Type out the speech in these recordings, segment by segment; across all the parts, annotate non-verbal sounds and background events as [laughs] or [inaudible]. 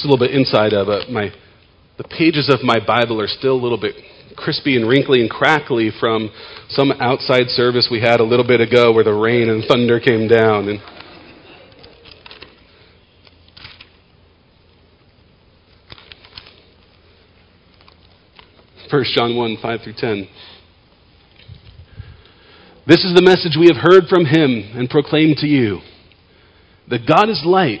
It's a little bit inside of it. My, the pages of my Bible are still a little bit crispy and wrinkly and crackly from some outside service we had a little bit ago where the rain and thunder came down. And First John 1, 5 through 10. This is the message we have heard from him and proclaimed to you that God is light,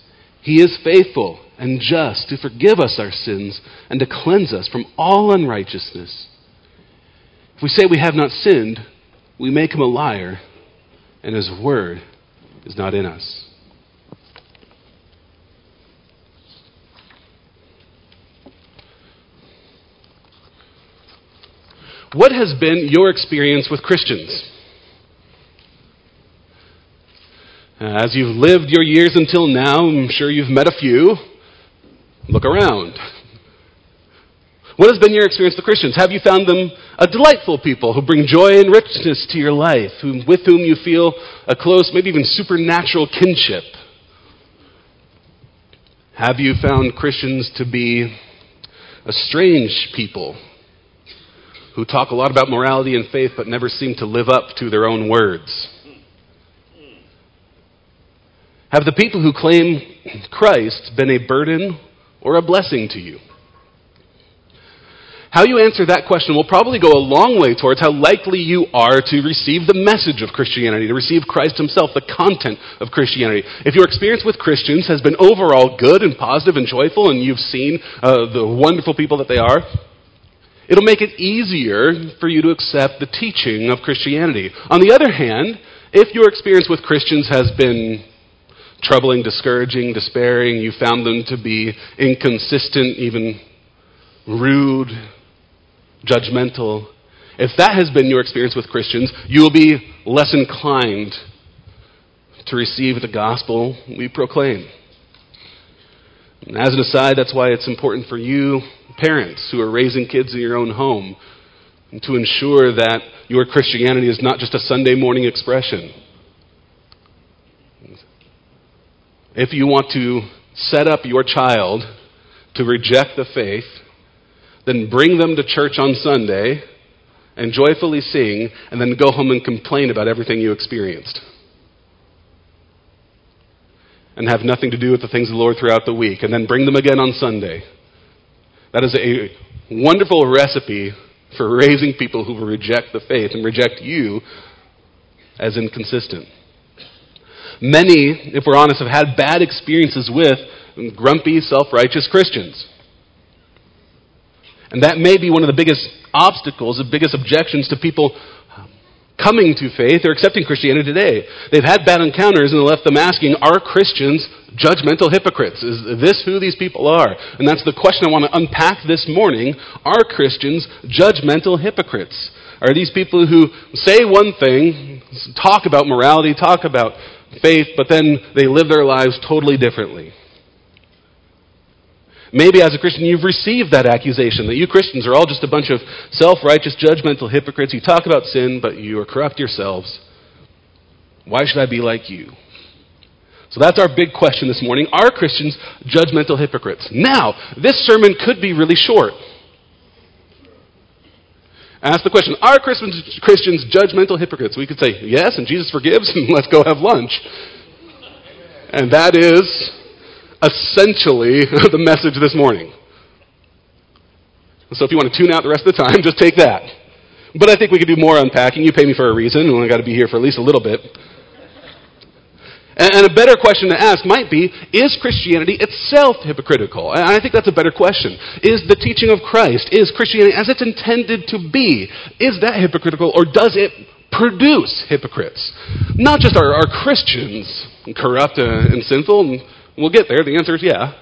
he is faithful and just to forgive us our sins and to cleanse us from all unrighteousness. If we say we have not sinned, we make him a liar, and his word is not in us. What has been your experience with Christians? Uh, as you've lived your years until now, I'm sure you've met a few. Look around. What has been your experience with Christians? Have you found them a delightful people who bring joy and richness to your life, with whom you feel a close, maybe even supernatural kinship? Have you found Christians to be a strange people who talk a lot about morality and faith but never seem to live up to their own words? Have the people who claim Christ been a burden or a blessing to you? How you answer that question will probably go a long way towards how likely you are to receive the message of Christianity, to receive Christ Himself, the content of Christianity. If your experience with Christians has been overall good and positive and joyful, and you've seen uh, the wonderful people that they are, it'll make it easier for you to accept the teaching of Christianity. On the other hand, if your experience with Christians has been troubling, discouraging, despairing. You found them to be inconsistent, even rude, judgmental. If that has been your experience with Christians, you will be less inclined to receive the gospel we proclaim. And as an aside, that's why it's important for you, parents who are raising kids in your own home, to ensure that your Christianity is not just a Sunday morning expression If you want to set up your child to reject the faith, then bring them to church on Sunday and joyfully sing, and then go home and complain about everything you experienced. And have nothing to do with the things of the Lord throughout the week, and then bring them again on Sunday. That is a wonderful recipe for raising people who reject the faith and reject you as inconsistent. Many, if we're honest, have had bad experiences with grumpy, self righteous Christians. And that may be one of the biggest obstacles, the biggest objections to people coming to faith or accepting Christianity today. They've had bad encounters and they left them asking, Are Christians judgmental hypocrites? Is this who these people are? And that's the question I want to unpack this morning. Are Christians judgmental hypocrites? Are these people who say one thing, talk about morality, talk about faith, but then they live their lives totally differently. Maybe as a Christian, you've received that accusation that you Christians are all just a bunch of self righteous, judgmental hypocrites. You talk about sin, but you are corrupt yourselves. Why should I be like you? So that's our big question this morning. Are Christians judgmental hypocrites? Now, this sermon could be really short. Ask the question Are Christians judgmental hypocrites? We could say yes, and Jesus forgives, and let's go have lunch. And that is essentially [laughs] the message this morning. So if you want to tune out the rest of the time, [laughs] just take that. But I think we could do more unpacking. You pay me for a reason, and I've got to be here for at least a little bit. And a better question to ask might be Is Christianity itself hypocritical? And I think that's a better question. Is the teaching of Christ, is Christianity as it's intended to be, is that hypocritical or does it produce hypocrites? Not just are, are Christians corrupt and sinful, and we'll get there. The answer is yeah.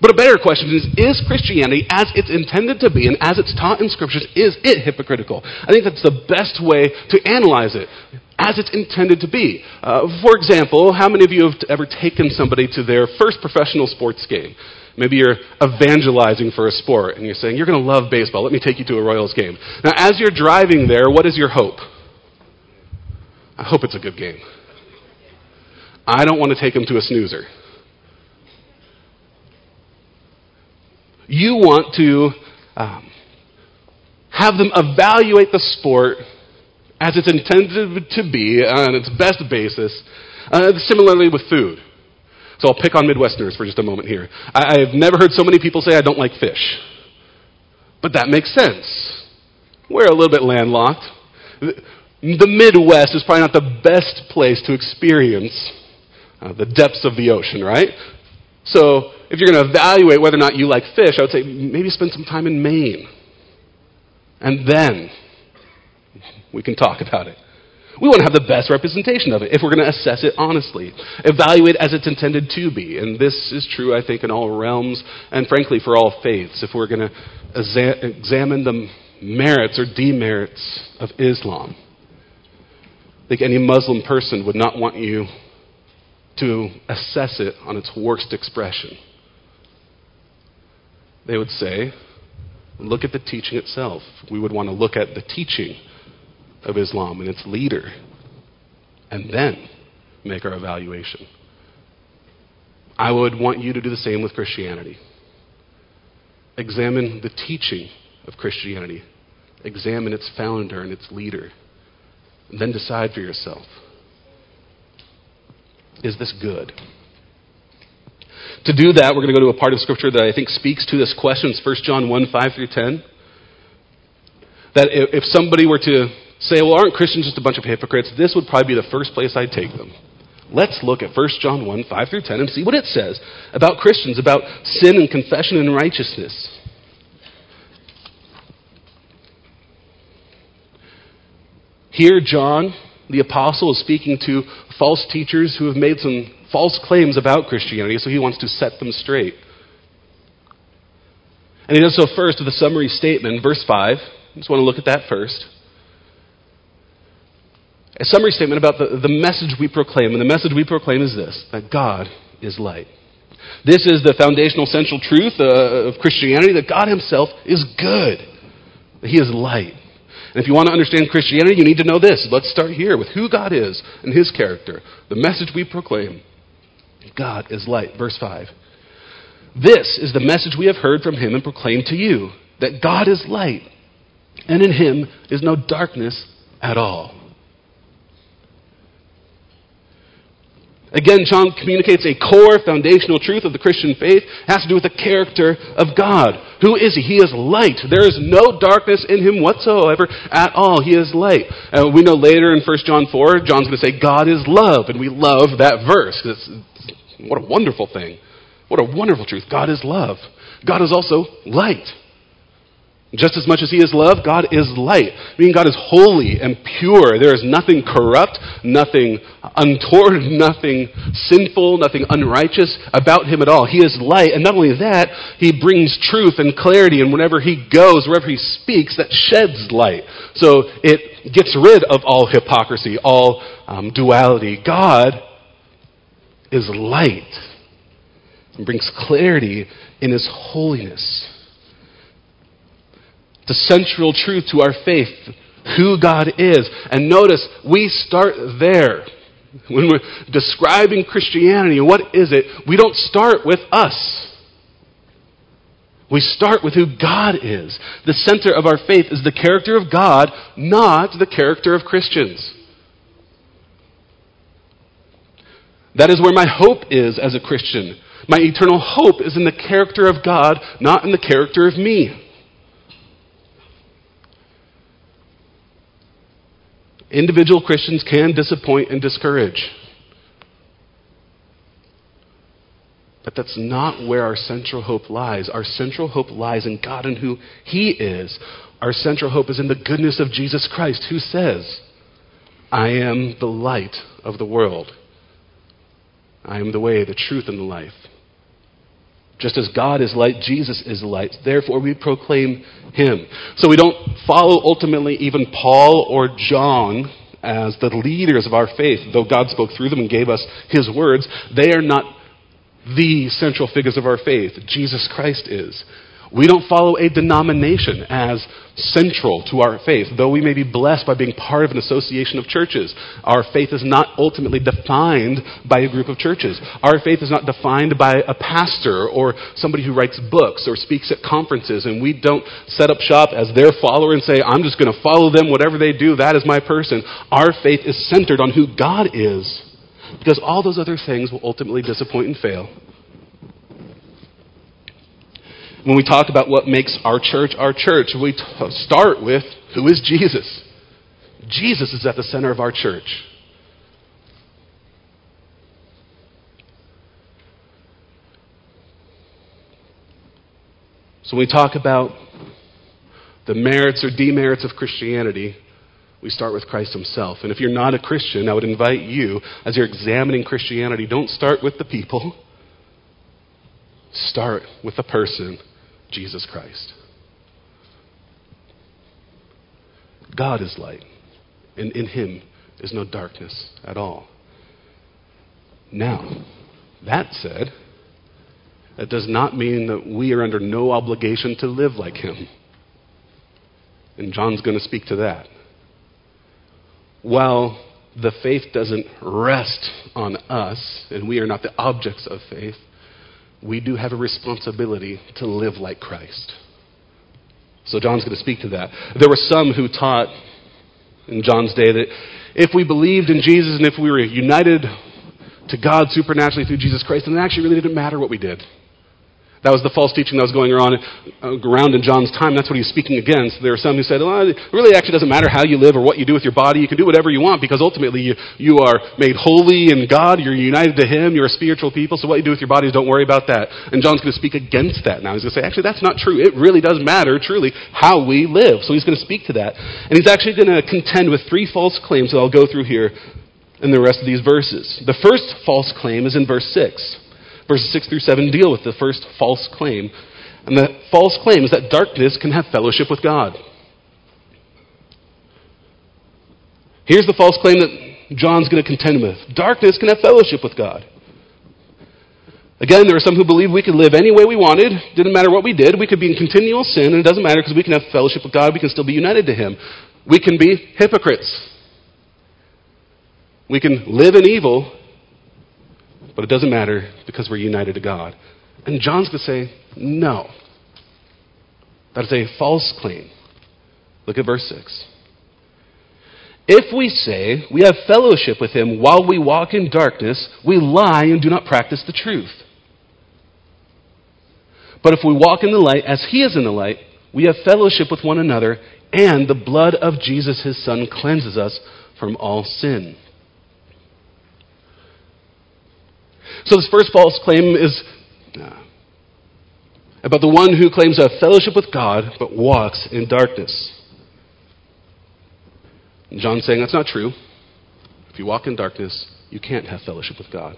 But a better question is Is Christianity, as it's intended to be and as it's taught in Scriptures, is it hypocritical? I think that's the best way to analyze it, as it's intended to be. Uh, for example, how many of you have ever taken somebody to their first professional sports game? Maybe you're evangelizing for a sport and you're saying, You're going to love baseball. Let me take you to a Royals game. Now, as you're driving there, what is your hope? I hope it's a good game. I don't want to take them to a snoozer. You want to um, have them evaluate the sport as it's intended to be on its best basis. Uh, similarly with food. So I'll pick on Midwesterners for just a moment here. I, I've never heard so many people say I don't like fish. But that makes sense. We're a little bit landlocked. The Midwest is probably not the best place to experience uh, the depths of the ocean, right? So if you're going to evaluate whether or not you like fish, I would say maybe spend some time in Maine. And then we can talk about it. We want to have the best representation of it if we're going to assess it honestly. Evaluate as it's intended to be. And this is true, I think, in all realms and, frankly, for all faiths. If we're going to exa- examine the merits or demerits of Islam, I think any Muslim person would not want you to assess it on its worst expression. They would say, look at the teaching itself. We would want to look at the teaching of Islam and its leader, and then make our evaluation. I would want you to do the same with Christianity. Examine the teaching of Christianity, examine its founder and its leader, and then decide for yourself is this good? To do that, we're going to go to a part of Scripture that I think speaks to this question. It's 1 John 1 5 through 10. That if somebody were to say, well, aren't Christians just a bunch of hypocrites? This would probably be the first place I'd take them. Let's look at 1 John 1 5 through 10 and see what it says about Christians, about sin and confession and righteousness. Here, John, the apostle, is speaking to false teachers who have made some false claims about Christianity, so he wants to set them straight. And he does so first with a summary statement, verse 5. I just want to look at that first. A summary statement about the, the message we proclaim. And the message we proclaim is this that God is light. This is the foundational central truth uh, of Christianity that God Himself is good, that He is light. And if you want to understand Christianity, you need to know this. Let's start here with who God is and His character. The message we proclaim God is light. Verse 5. This is the message we have heard from Him and proclaimed to you that God is light, and in Him is no darkness at all. Again, John communicates a core foundational truth of the Christian faith. It has to do with the character of God. Who is He? He is light. There is no darkness in Him whatsoever at all. He is light. Uh, we know later in 1 John 4, John's going to say, God is love. And we love that verse. It's, what a wonderful thing. What a wonderful truth. God is love. God is also light. Just as much as He is love, God is light. Meaning God is holy and pure. There is nothing corrupt, nothing untoward, [laughs] nothing sinful, nothing unrighteous about Him at all. He is light. And not only that, He brings truth and clarity. And whenever He goes, wherever He speaks, that sheds light. So it gets rid of all hypocrisy, all um, duality. God is light and brings clarity in His holiness the central truth to our faith, who God is. And notice, we start there. When we're describing Christianity, what is it? We don't start with us. We start with who God is. The center of our faith is the character of God, not the character of Christians. That is where my hope is as a Christian. My eternal hope is in the character of God, not in the character of me. Individual Christians can disappoint and discourage. But that's not where our central hope lies. Our central hope lies in God and who He is. Our central hope is in the goodness of Jesus Christ, who says, I am the light of the world. I am the way, the truth, and the life. Just as God is light, Jesus is light. Therefore, we proclaim him. So we don't follow ultimately even Paul or John as the leaders of our faith, though God spoke through them and gave us his words. They are not the central figures of our faith. Jesus Christ is. We don't follow a denomination as central to our faith, though we may be blessed by being part of an association of churches. Our faith is not ultimately defined by a group of churches. Our faith is not defined by a pastor or somebody who writes books or speaks at conferences, and we don't set up shop as their follower and say, I'm just going to follow them, whatever they do, that is my person. Our faith is centered on who God is, because all those other things will ultimately disappoint and fail. When we talk about what makes our church our church, we t- start with who is Jesus? Jesus is at the center of our church. So when we talk about the merits or demerits of Christianity, we start with Christ Himself. And if you're not a Christian, I would invite you, as you're examining Christianity, don't start with the people. Start with the person Jesus Christ. God is light, and in him is no darkness at all. Now, that said, that does not mean that we are under no obligation to live like him. And John's going to speak to that. While the faith doesn't rest on us, and we are not the objects of faith, we do have a responsibility to live like Christ. So John's going to speak to that. There were some who taught in John's day that if we believed in Jesus and if we were united to God supernaturally through Jesus Christ, then it actually really didn't matter what we did. That was the false teaching that was going around, uh, around in John's time. That's what he was speaking against. There are some who said, well, it really actually doesn't matter how you live or what you do with your body. You can do whatever you want because ultimately you, you are made holy in God. You're united to Him. You're a spiritual people. So what you do with your bodies, don't worry about that. And John's going to speak against that now. He's going to say, actually, that's not true. It really does matter, truly, how we live. So he's going to speak to that. And he's actually going to contend with three false claims that I'll go through here in the rest of these verses. The first false claim is in verse 6. Verses 6 through 7 deal with the first false claim. And the false claim is that darkness can have fellowship with God. Here's the false claim that John's going to contend with darkness can have fellowship with God. Again, there are some who believe we could live any way we wanted. Didn't matter what we did. We could be in continual sin, and it doesn't matter because we can have fellowship with God. We can still be united to Him. We can be hypocrites. We can live in evil but it doesn't matter because we're united to God. And John's going to say, no. That is a false claim. Look at verse 6. If we say we have fellowship with him while we walk in darkness, we lie and do not practice the truth. But if we walk in the light as he is in the light, we have fellowship with one another, and the blood of Jesus, his son, cleanses us from all sin. So, this first false claim is about the one who claims to have fellowship with God but walks in darkness. John's saying that's not true. If you walk in darkness, you can't have fellowship with God.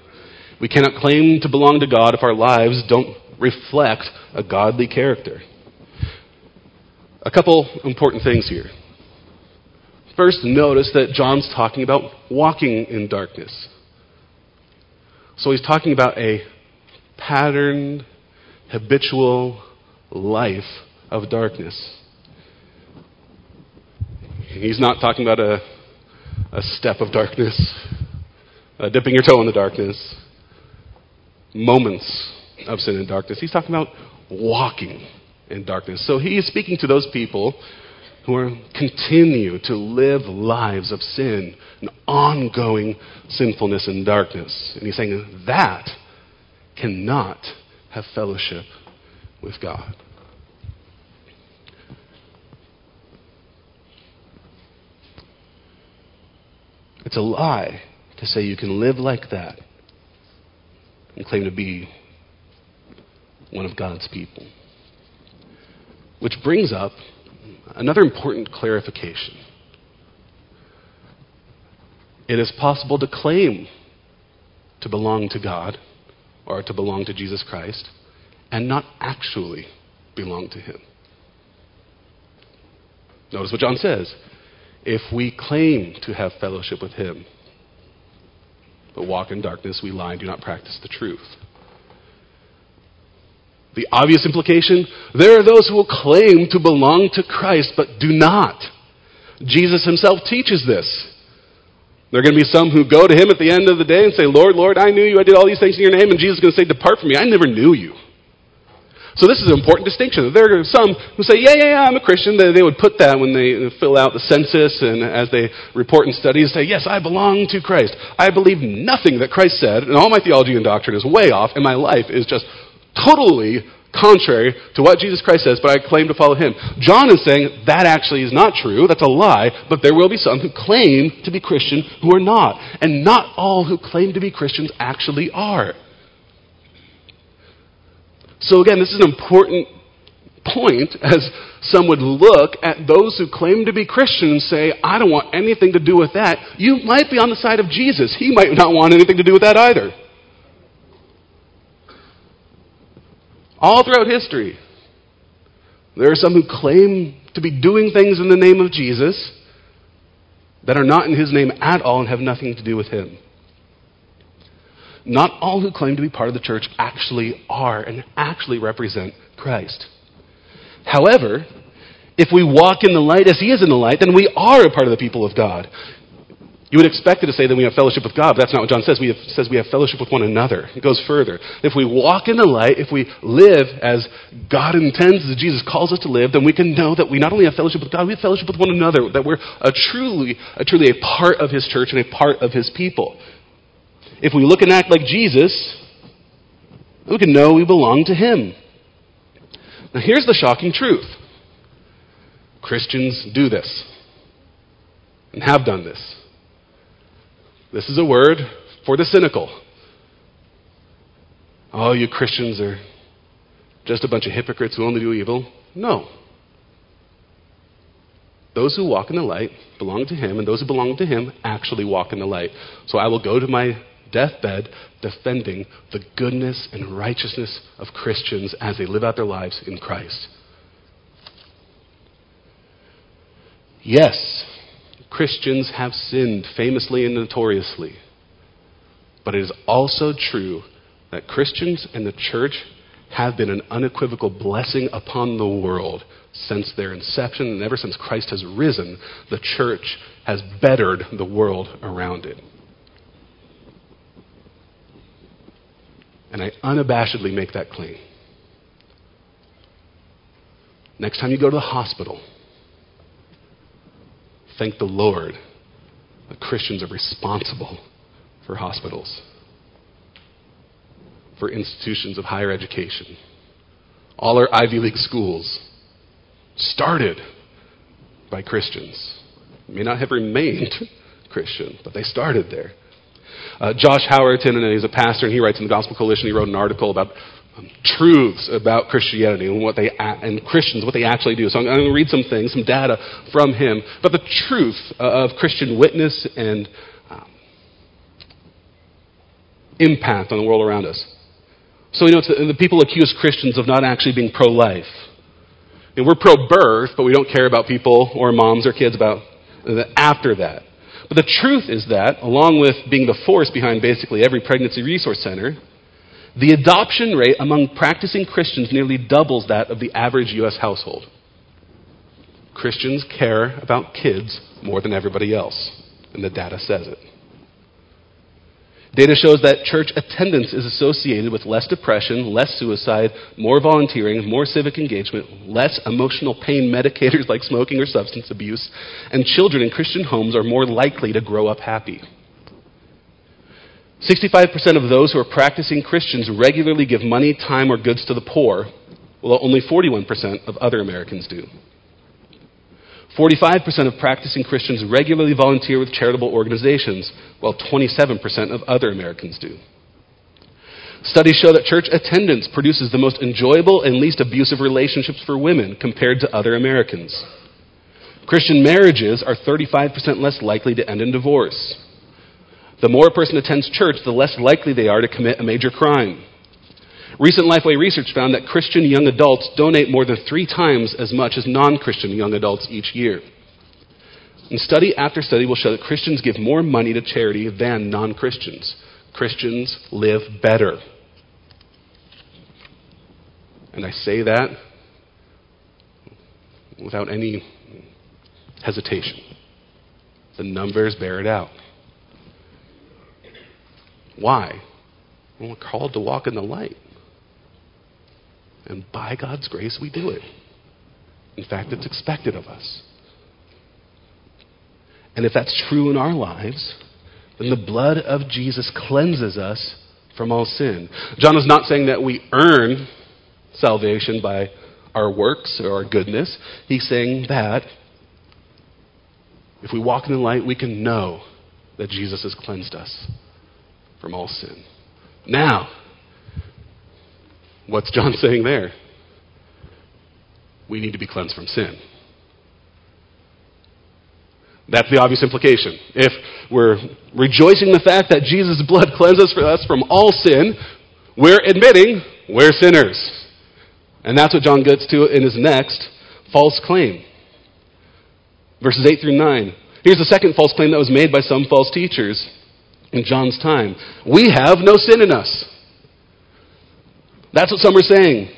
We cannot claim to belong to God if our lives don't reflect a godly character. A couple important things here. First, notice that John's talking about walking in darkness. So he's talking about a patterned, habitual life of darkness. He's not talking about a, a step of darkness, uh, dipping your toe in the darkness, moments of sin and darkness. He's talking about walking in darkness. So he is speaking to those people who continue to live lives of sin and ongoing sinfulness and darkness. And he's saying that cannot have fellowship with God. It's a lie to say you can live like that and claim to be one of God's people. Which brings up another important clarification. It is possible to claim to belong to God or to belong to Jesus Christ and not actually belong to Him. Notice what John says. If we claim to have fellowship with Him, but walk in darkness, we lie and do not practice the truth. The obvious implication there are those who will claim to belong to Christ but do not. Jesus himself teaches this. There are going to be some who go to him at the end of the day and say, Lord, Lord, I knew you. I did all these things in your name. And Jesus is going to say, Depart from me. I never knew you. So this is an important distinction. There are some who say, yeah, yeah, yeah, I'm a Christian. They, they would put that when they fill out the census and as they report in studies, say, yes, I belong to Christ. I believe nothing that Christ said, and all my theology and doctrine is way off, and my life is just totally contrary to what Jesus Christ says, but I claim to follow him. John is saying that actually is not true. That's a lie, but there will be some who claim to be Christian who are not. And not all who claim to be Christians actually are. So again, this is an important point as some would look at those who claim to be Christian and say, I don't want anything to do with that. You might be on the side of Jesus. He might not want anything to do with that either. All throughout history, there are some who claim to be doing things in the name of Jesus that are not in his name at all and have nothing to do with him. Not all who claim to be part of the church actually are and actually represent Christ. However, if we walk in the light as he is in the light, then we are a part of the people of God. You would expect it to say that we have fellowship with God, but that's not what John says. He says we have fellowship with one another. It goes further. If we walk in the light, if we live as God intends, as Jesus calls us to live, then we can know that we not only have fellowship with God, we have fellowship with one another, that we're a truly, a truly a part of His church and a part of His people. If we look and act like Jesus, we can know we belong to Him. Now here's the shocking truth. Christians do this and have done this. This is a word for the cynical. Oh, you Christians are just a bunch of hypocrites who only do evil. No. Those who walk in the light belong to Him, and those who belong to Him actually walk in the light. So I will go to my deathbed defending the goodness and righteousness of Christians as they live out their lives in Christ. Yes, Christians have sinned famously and notoriously. But it is also true that Christians and the church have been an unequivocal blessing upon the world since their inception and ever since Christ has risen. The church has bettered the world around it. And I unabashedly make that claim. Next time you go to the hospital, Thank the Lord that Christians are responsible for hospitals, for institutions of higher education. All our Ivy League schools started by Christians. May not have remained [laughs] Christian, but they started there. Uh, Josh Howerton, and he's a pastor, and he writes in the Gospel Coalition. He wrote an article about truths about Christianity and what they and Christians what they actually do. So I'm going to read some things, some data from him about the truth of Christian witness and um, impact on the world around us. So you know, the, the people accuse Christians of not actually being pro-life. And we're pro-birth, but we don't care about people or moms or kids about after that. But the truth is that, along with being the force behind basically every pregnancy resource center, the adoption rate among practicing Christians nearly doubles that of the average U.S. household. Christians care about kids more than everybody else, and the data says it. Data shows that church attendance is associated with less depression, less suicide, more volunteering, more civic engagement, less emotional pain medicators [laughs] like smoking or substance abuse, and children in Christian homes are more likely to grow up happy. 65% of those who are practicing Christians regularly give money, time, or goods to the poor, while only 41% of other Americans do. 45% of practicing Christians regularly volunteer with charitable organizations, while 27% of other Americans do. Studies show that church attendance produces the most enjoyable and least abusive relationships for women compared to other Americans. Christian marriages are 35% less likely to end in divorce. The more a person attends church, the less likely they are to commit a major crime. Recent Lifeway research found that Christian young adults donate more than three times as much as non Christian young adults each year. And study after study will show that Christians give more money to charity than non Christians. Christians live better. And I say that without any hesitation. The numbers bear it out. Why? Well, we're called to walk in the light. And by God's grace, we do it. In fact, it's expected of us. And if that's true in our lives, then the blood of Jesus cleanses us from all sin. John is not saying that we earn salvation by our works or our goodness. He's saying that if we walk in the light, we can know that Jesus has cleansed us from all sin. Now, what's John [laughs] saying there? We need to be cleansed from sin. That's the obvious implication. If we're rejoicing the fact that Jesus' blood [laughs] cleanses us from all sin, we're admitting we're sinners. And that's what John gets to in his next false claim. Verses 8 through 9. Here's the second false claim that was made by some false teachers in John's time. We have no sin in us. That's what some are saying.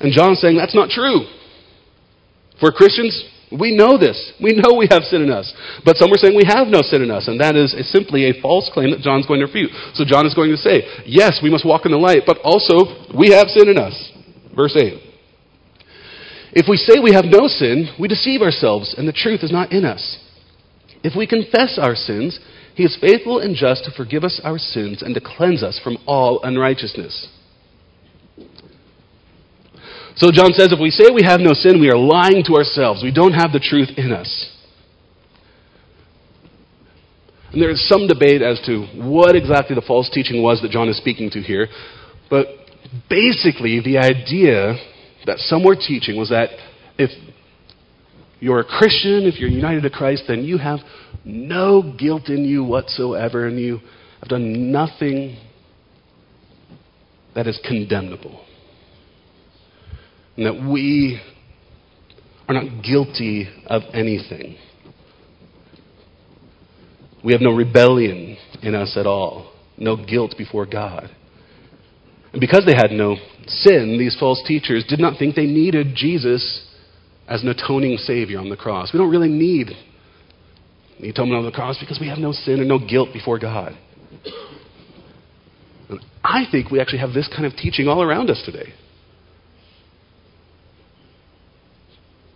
And John's saying that's not true. For Christians, we know this. We know we have sin in us. But some are saying we have no sin in us, and that is simply a false claim that John's going to refute. So John is going to say, yes, we must walk in the light, but also we have sin in us. Verse 8. If we say we have no sin, we deceive ourselves, and the truth is not in us. If we confess our sins, he is faithful and just to forgive us our sins and to cleanse us from all unrighteousness. So John says if we say we have no sin, we are lying to ourselves. We don't have the truth in us. And there is some debate as to what exactly the false teaching was that John is speaking to here. But basically, the idea that some were teaching was that if you're a Christian, if you're united to Christ, then you have no guilt in you whatsoever, and you have done nothing that is condemnable. And that we are not guilty of anything. We have no rebellion in us at all, no guilt before God. And because they had no sin, these false teachers did not think they needed Jesus as an atoning Savior on the cross. We don't really need the atonement on the cross because we have no sin and no guilt before God. And I think we actually have this kind of teaching all around us today.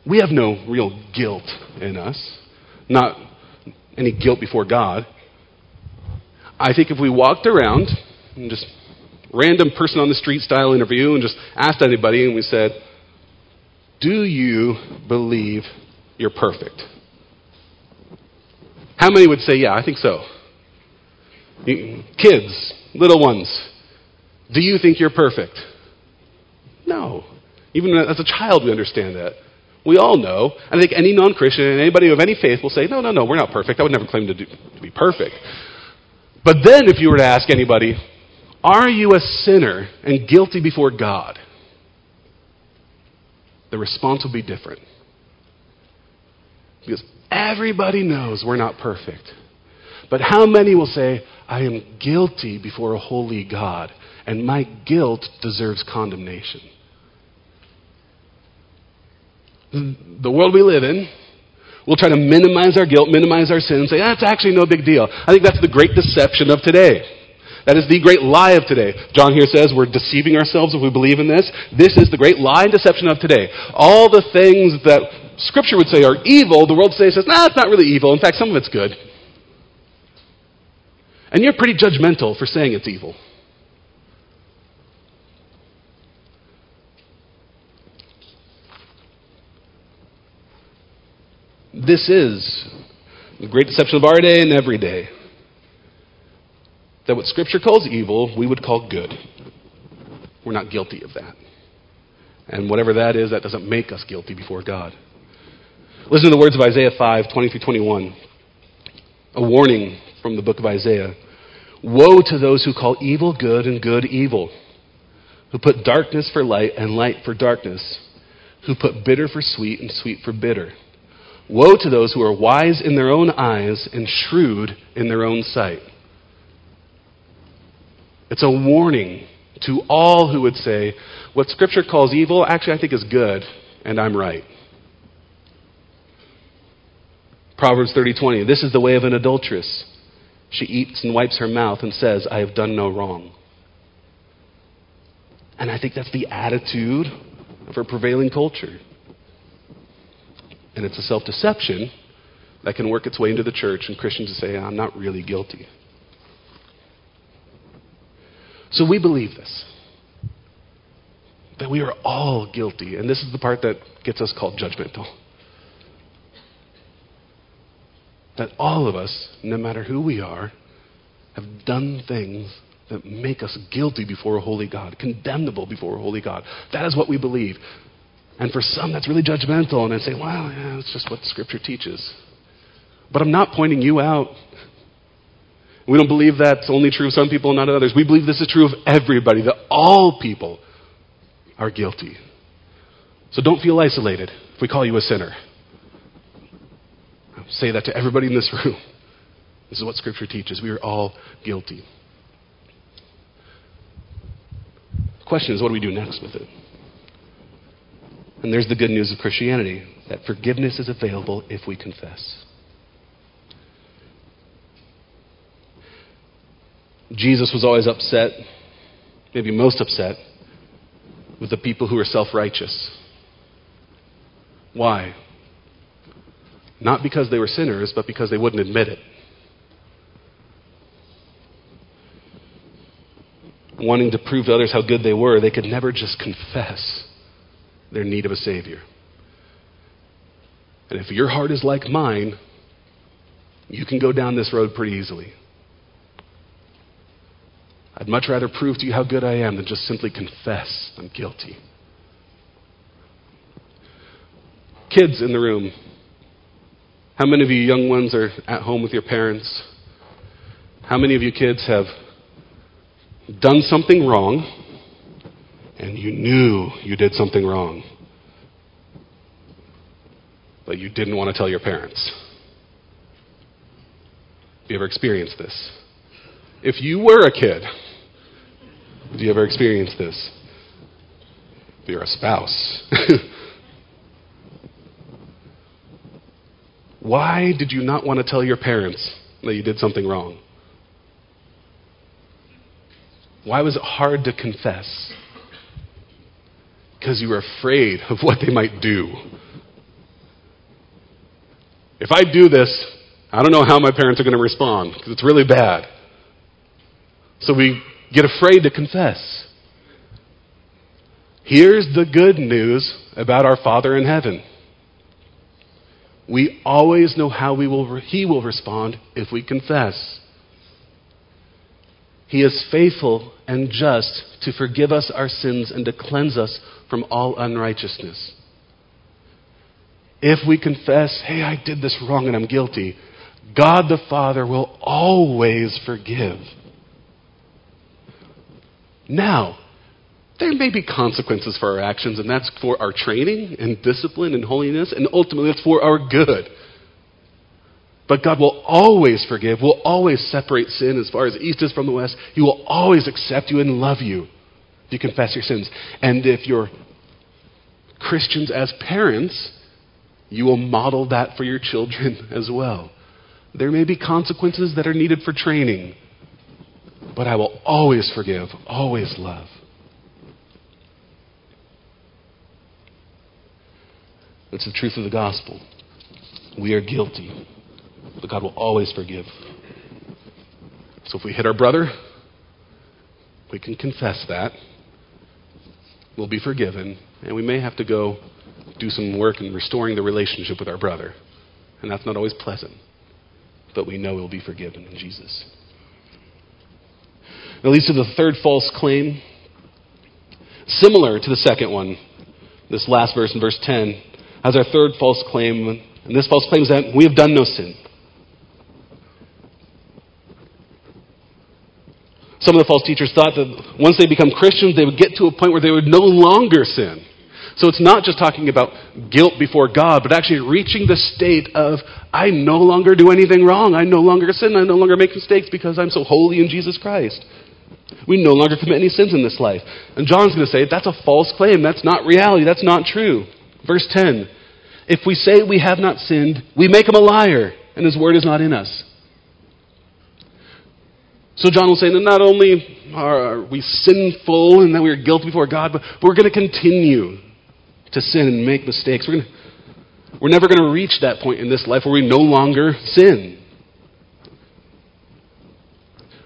We have no real guilt in us, not any guilt before God. I think if we walked around and just random person on the street style interview and just asked anybody and we said, Do you believe you're perfect? How many would say, Yeah, I think so? Kids, little ones, do you think you're perfect? No. Even as a child, we understand that. We all know. I think any non Christian and anybody of any faith will say, No, no, no, we're not perfect. I would never claim to, do, to be perfect. But then, if you were to ask anybody, are you a sinner and guilty before God? The response will be different. Because everybody knows we're not perfect. But how many will say, I am guilty before a holy God, and my guilt deserves condemnation? The world we live in, we'll try to minimize our guilt, minimize our sin, and say, that's actually no big deal. I think that's the great deception of today. That is the great lie of today. John here says we're deceiving ourselves if we believe in this. This is the great lie and deception of today. All the things that Scripture would say are evil, the world today says, nah, it's not really evil. In fact, some of it's good. And you're pretty judgmental for saying it's evil. This is the great deception of our day and every day that what Scripture calls evil, we would call good. We're not guilty of that. And whatever that is, that doesn't make us guilty before God. Listen to the words of Isaiah 5 20 through 21. A warning from the book of Isaiah. Woe to those who call evil good and good evil, who put darkness for light and light for darkness, who put bitter for sweet and sweet for bitter. Woe to those who are wise in their own eyes and shrewd in their own sight. It's a warning to all who would say, what Scripture calls evil, actually, I think is good, and I'm right. Proverbs 30:20. This is the way of an adulteress. She eats and wipes her mouth and says, I have done no wrong. And I think that's the attitude of our prevailing culture. And it's a self deception that can work its way into the church and Christians say, I'm not really guilty. So we believe this that we are all guilty. And this is the part that gets us called judgmental. That all of us, no matter who we are, have done things that make us guilty before a holy God, condemnable before a holy God. That is what we believe. And for some, that's really judgmental, and I say, well, yeah, it's just what Scripture teaches. But I'm not pointing you out. We don't believe that's only true of some people and not of others. We believe this is true of everybody, that all people are guilty. So don't feel isolated if we call you a sinner. I'll say that to everybody in this [laughs] room. This is what Scripture teaches. We are all guilty. The question is, what do we do next with it? And there's the good news of Christianity that forgiveness is available if we confess. Jesus was always upset, maybe most upset, with the people who were self righteous. Why? Not because they were sinners, but because they wouldn't admit it. Wanting to prove to others how good they were, they could never just confess their need of a Savior. And if your heart is like mine, you can go down this road pretty easily. I'd much rather prove to you how good I am than just simply confess I'm guilty. Kids in the room, how many of you young ones are at home with your parents? How many of you kids have done something wrong and you knew you did something wrong, but you didn't want to tell your parents? Have you ever experienced this? If you were a kid, do you ever experience this? If you're a spouse. [laughs] Why did you not want to tell your parents that you did something wrong? Why was it hard to confess? Because you were afraid of what they might do. If I do this, I don't know how my parents are going to respond because it's really bad. So we get afraid to confess. Here's the good news about our Father in heaven. We always know how we will, He will respond if we confess. He is faithful and just to forgive us our sins and to cleanse us from all unrighteousness. If we confess, hey, I did this wrong and I'm guilty, God the Father will always forgive. Now, there may be consequences for our actions, and that's for our training and discipline and holiness, and ultimately it's for our good. But God will always forgive, will always separate sin as far as east is from the west. He will always accept you and love you if you confess your sins. And if you're Christians as parents, you will model that for your children [laughs] as well. There may be consequences that are needed for training, but I will always forgive, always love. It's the truth of the gospel. We are guilty, but God will always forgive. So if we hit our brother, we can confess that. We'll be forgiven, and we may have to go do some work in restoring the relationship with our brother. And that's not always pleasant, but we know we'll be forgiven in Jesus. It leads to the third false claim, similar to the second one. This last verse in verse 10 has our third false claim, and this false claim is that we have done no sin. Some of the false teachers thought that once they become Christians, they would get to a point where they would no longer sin. So it's not just talking about guilt before God, but actually reaching the state of, I no longer do anything wrong. I no longer sin. I no longer make mistakes because I'm so holy in Jesus Christ. We no longer commit any sins in this life. And John's going to say, that's a false claim. That's not reality. That's not true. Verse 10 If we say we have not sinned, we make him a liar, and his word is not in us. So John will say that not only are we sinful and that we are guilty before God, but we're going to continue to sin and make mistakes. We're, gonna, we're never going to reach that point in this life where we no longer sin.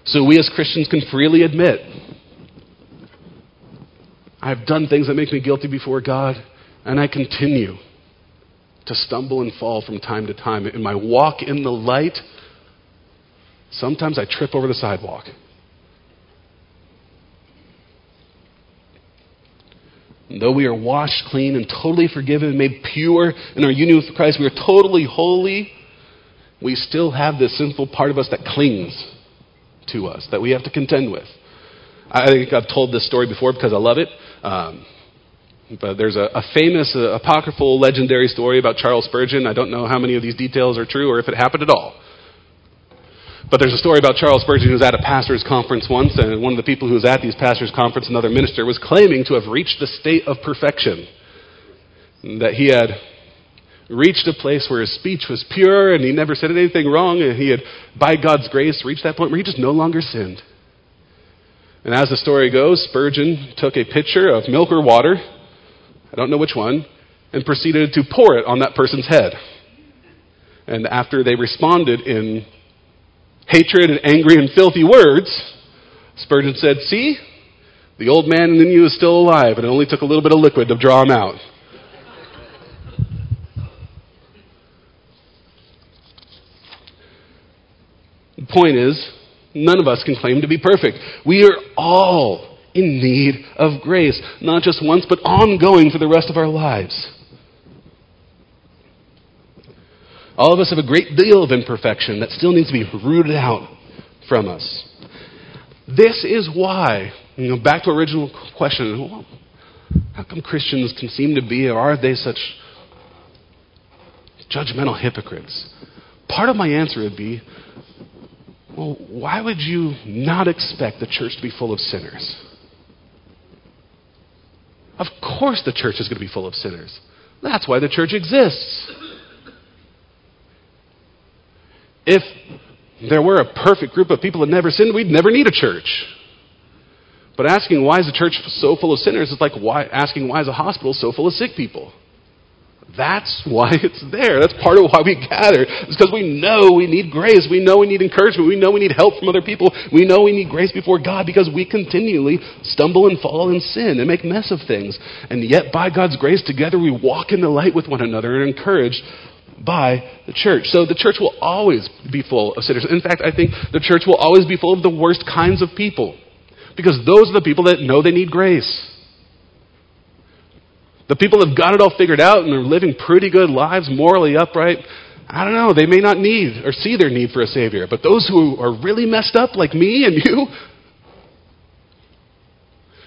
So we as Christians can freely admit I've done things that make me guilty before God, and I continue to stumble and fall from time to time. In my walk in the light, sometimes I trip over the sidewalk. And though we are washed clean and totally forgiven and made pure in our union with Christ, we are totally holy, we still have this sinful part of us that clings to us, that we have to contend with. I think I've told this story before because I love it. Um, but there's a, a famous, uh, apocryphal, legendary story about Charles Spurgeon. I don't know how many of these details are true or if it happened at all. But there's a story about Charles Spurgeon who was at a pastor's conference once, and one of the people who was at these pastor's conference, another minister, was claiming to have reached the state of perfection. That he had reached a place where his speech was pure and he never said anything wrong, and he had, by God's grace, reached that point where he just no longer sinned. And as the story goes, Spurgeon took a pitcher of milk or water, I don't know which one, and proceeded to pour it on that person's head. And after they responded in hatred and angry and filthy words, Spurgeon said, See, the old man in you is still alive, and it only took a little bit of liquid to draw him out. The point is, none of us can claim to be perfect. We are all in need of grace, not just once, but ongoing for the rest of our lives. All of us have a great deal of imperfection that still needs to be rooted out from us. This is why, you know, back to original question, how come Christians can seem to be, or are they such judgmental hypocrites? Part of my answer would be, well, why would you not expect the church to be full of sinners? Of course, the church is going to be full of sinners. That's why the church exists. If there were a perfect group of people that never sinned, we'd never need a church. But asking why is the church so full of sinners is like why, asking why is a hospital so full of sick people. That's why [laughs] it's there. That's part of why we gather. It's because we know we need grace. We know we need encouragement. We know we need help from other people. We know we need grace before God because we continually stumble and fall and sin and make mess of things. And yet, by God's grace, together we walk in the light with one another and encouraged by the church. So the church will always be full of sinners. In fact, I think the church will always be full of the worst kinds of people because those are the people that know they need grace. The people have got it all figured out and they're living pretty good lives, morally upright, I don't know, they may not need or see their need for a Savior. But those who are really messed up, like me and you,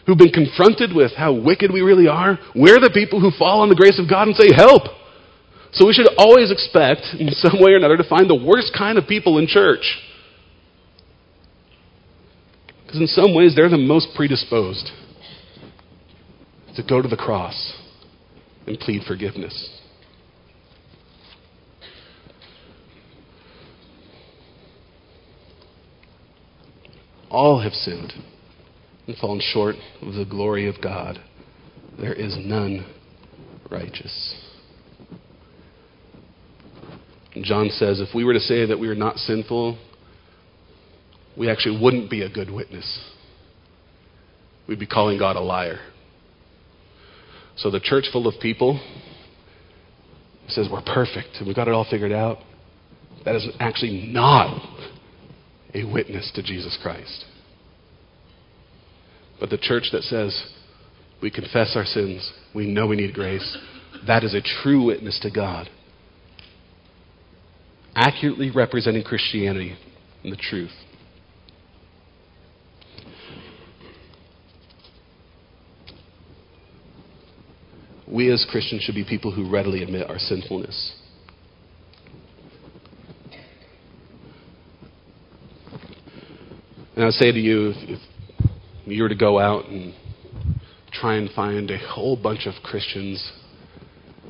who've been confronted with how wicked we really are, we're the people who fall on the grace of God and say, Help! So we should always expect, in some way or another, to find the worst kind of people in church. Because in some ways, they're the most predisposed to go to the cross and plead forgiveness. All have sinned and fallen short of the glory of God. There is none righteous. John says if we were to say that we are not sinful, we actually wouldn't be a good witness. We'd be calling God a liar. So the church full of people says we're perfect we've got it all figured out. That is actually not a witness to Jesus Christ. But the church that says we confess our sins, we know we need grace, that is a true witness to God accurately representing Christianity and the truth. We as Christians should be people who readily admit our sinfulness. And I say to you, if, if you were to go out and try and find a whole bunch of Christians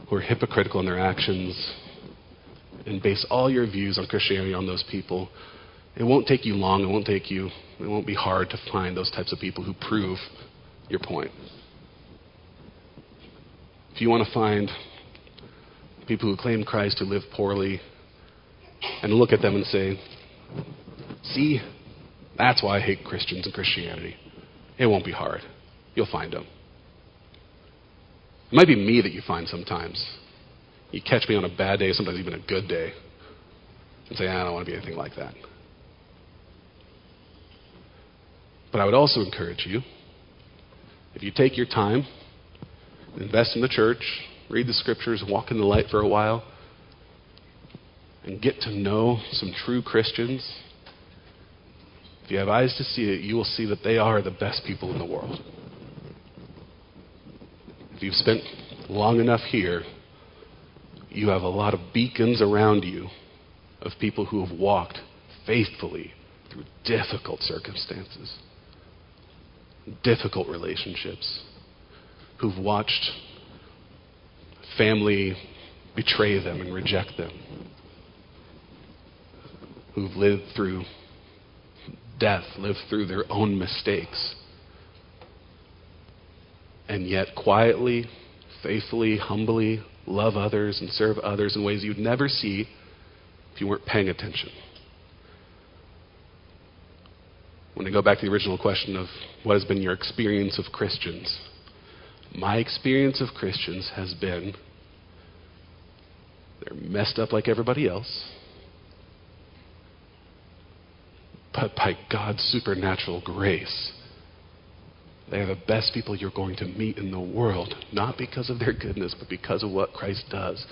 who are hypocritical in their actions and base all your views on Christianity on those people, it won't take you long. It won't take you, it won't be hard to find those types of people who prove your point. If you want to find people who claim Christ who live poorly and look at them and say, see, that's why I hate Christians and Christianity. It won't be hard. You'll find them. It might be me that you find sometimes. You catch me on a bad day, sometimes even a good day, and say, I don't want to be anything like that. But I would also encourage you, if you take your time, invest in the church, read the scriptures, walk in the light for a while, and get to know some true Christians, if you have eyes to see it, you will see that they are the best people in the world. If you've spent long enough here, you have a lot of beacons around you of people who have walked faithfully through difficult circumstances, difficult relationships, who've watched family betray them and reject them, who've lived through death, lived through their own mistakes and yet quietly, faithfully, humbly love others and serve others in ways you'd never see if you weren't paying attention. When I go back to the original question of what has been your experience of Christians, my experience of Christians has been they're messed up like everybody else, but by God's supernatural grace, they are the best people you're going to meet in the world, not because of their goodness, but because of what Christ does.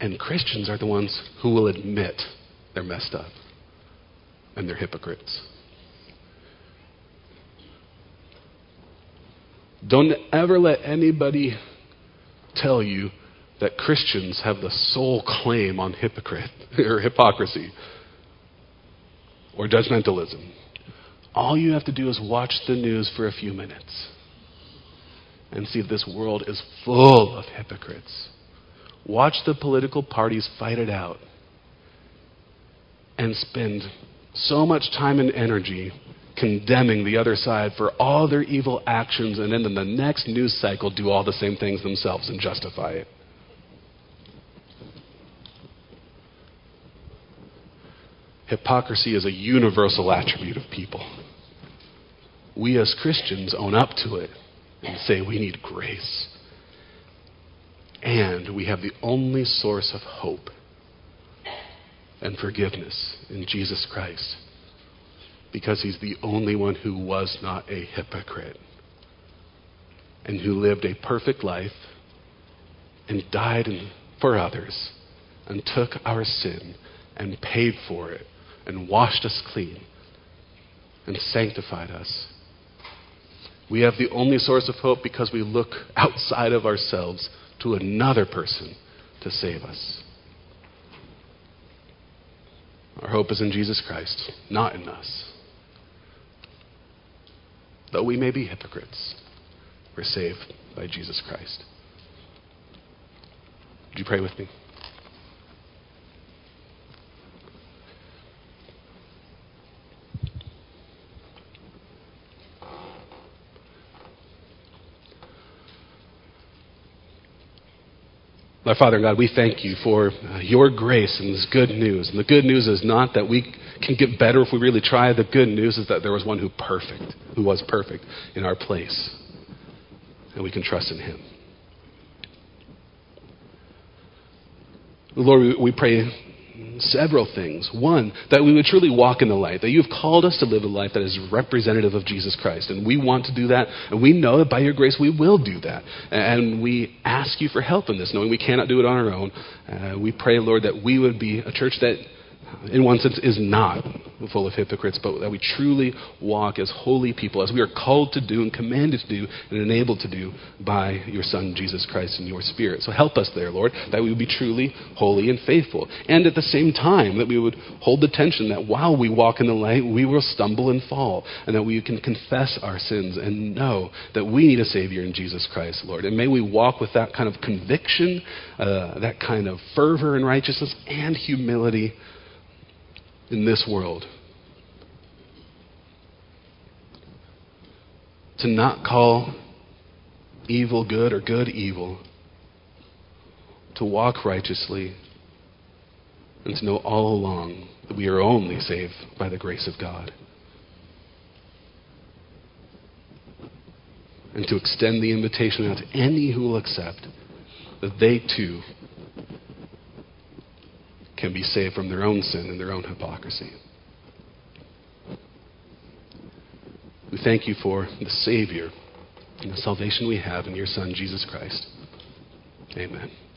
And Christians are the ones who will admit they're messed up and they're hypocrites. Don't ever let anybody tell you that Christians have the sole claim on hypocrite [laughs] or hypocrisy or judgmentalism. All you have to do is watch the news for a few minutes and see this world is full of hypocrites. Watch the political parties fight it out and spend so much time and energy condemning the other side for all their evil actions, and then in the next news cycle do all the same things themselves and justify it. Hypocrisy is a universal attribute of people we as Christians own up to it and say we need grace. And we have the only source of hope and forgiveness in Jesus Christ because he's the only one who was not a hypocrite and who lived a perfect life and died for others and took our sin and paid for it and washed us clean and sanctified us we have the only source of hope because we look outside of ourselves to another person to save us. Our hope is in Jesus Christ, not in us. Though we may be hypocrites, we're saved by Jesus Christ. Would you pray with me? Our Father and God, we thank you for uh, your grace and this good news. And the good news is not that we can get better if we really try. The good news is that there was one who perfect, who was perfect in our place. And we can trust in him. Lord, we pray several things. One, that we would truly walk in the light, that you have called us to live a life that is representative of Jesus Christ. And we want to do that, and we know that by your grace we will do that. And we ask you for help in this, knowing we cannot do it on our own. Uh, we pray, Lord, that we would be a church that in one sense, is not full of hypocrites, but that we truly walk as holy people, as we are called to do and commanded to do and enabled to do by your Son, Jesus Christ, and your Spirit. So help us there, Lord, that we would be truly holy and faithful. And at the same time, that we would hold the tension that while we walk in the light, we will stumble and fall, and that we can confess our sins and know that we need a Savior in Jesus Christ, Lord. And may we walk with that kind of conviction, uh, that kind of fervor and righteousness, and humility in this world. To not call evil good or good evil, to walk righteously, and to know all along that we are only saved by the grace of God. And to extend the invitation out to any who will accept that they too can be saved from their own sin and their own hypocrisy. We thank you for the Savior and the salvation we have in your Son, Jesus Christ. Amen.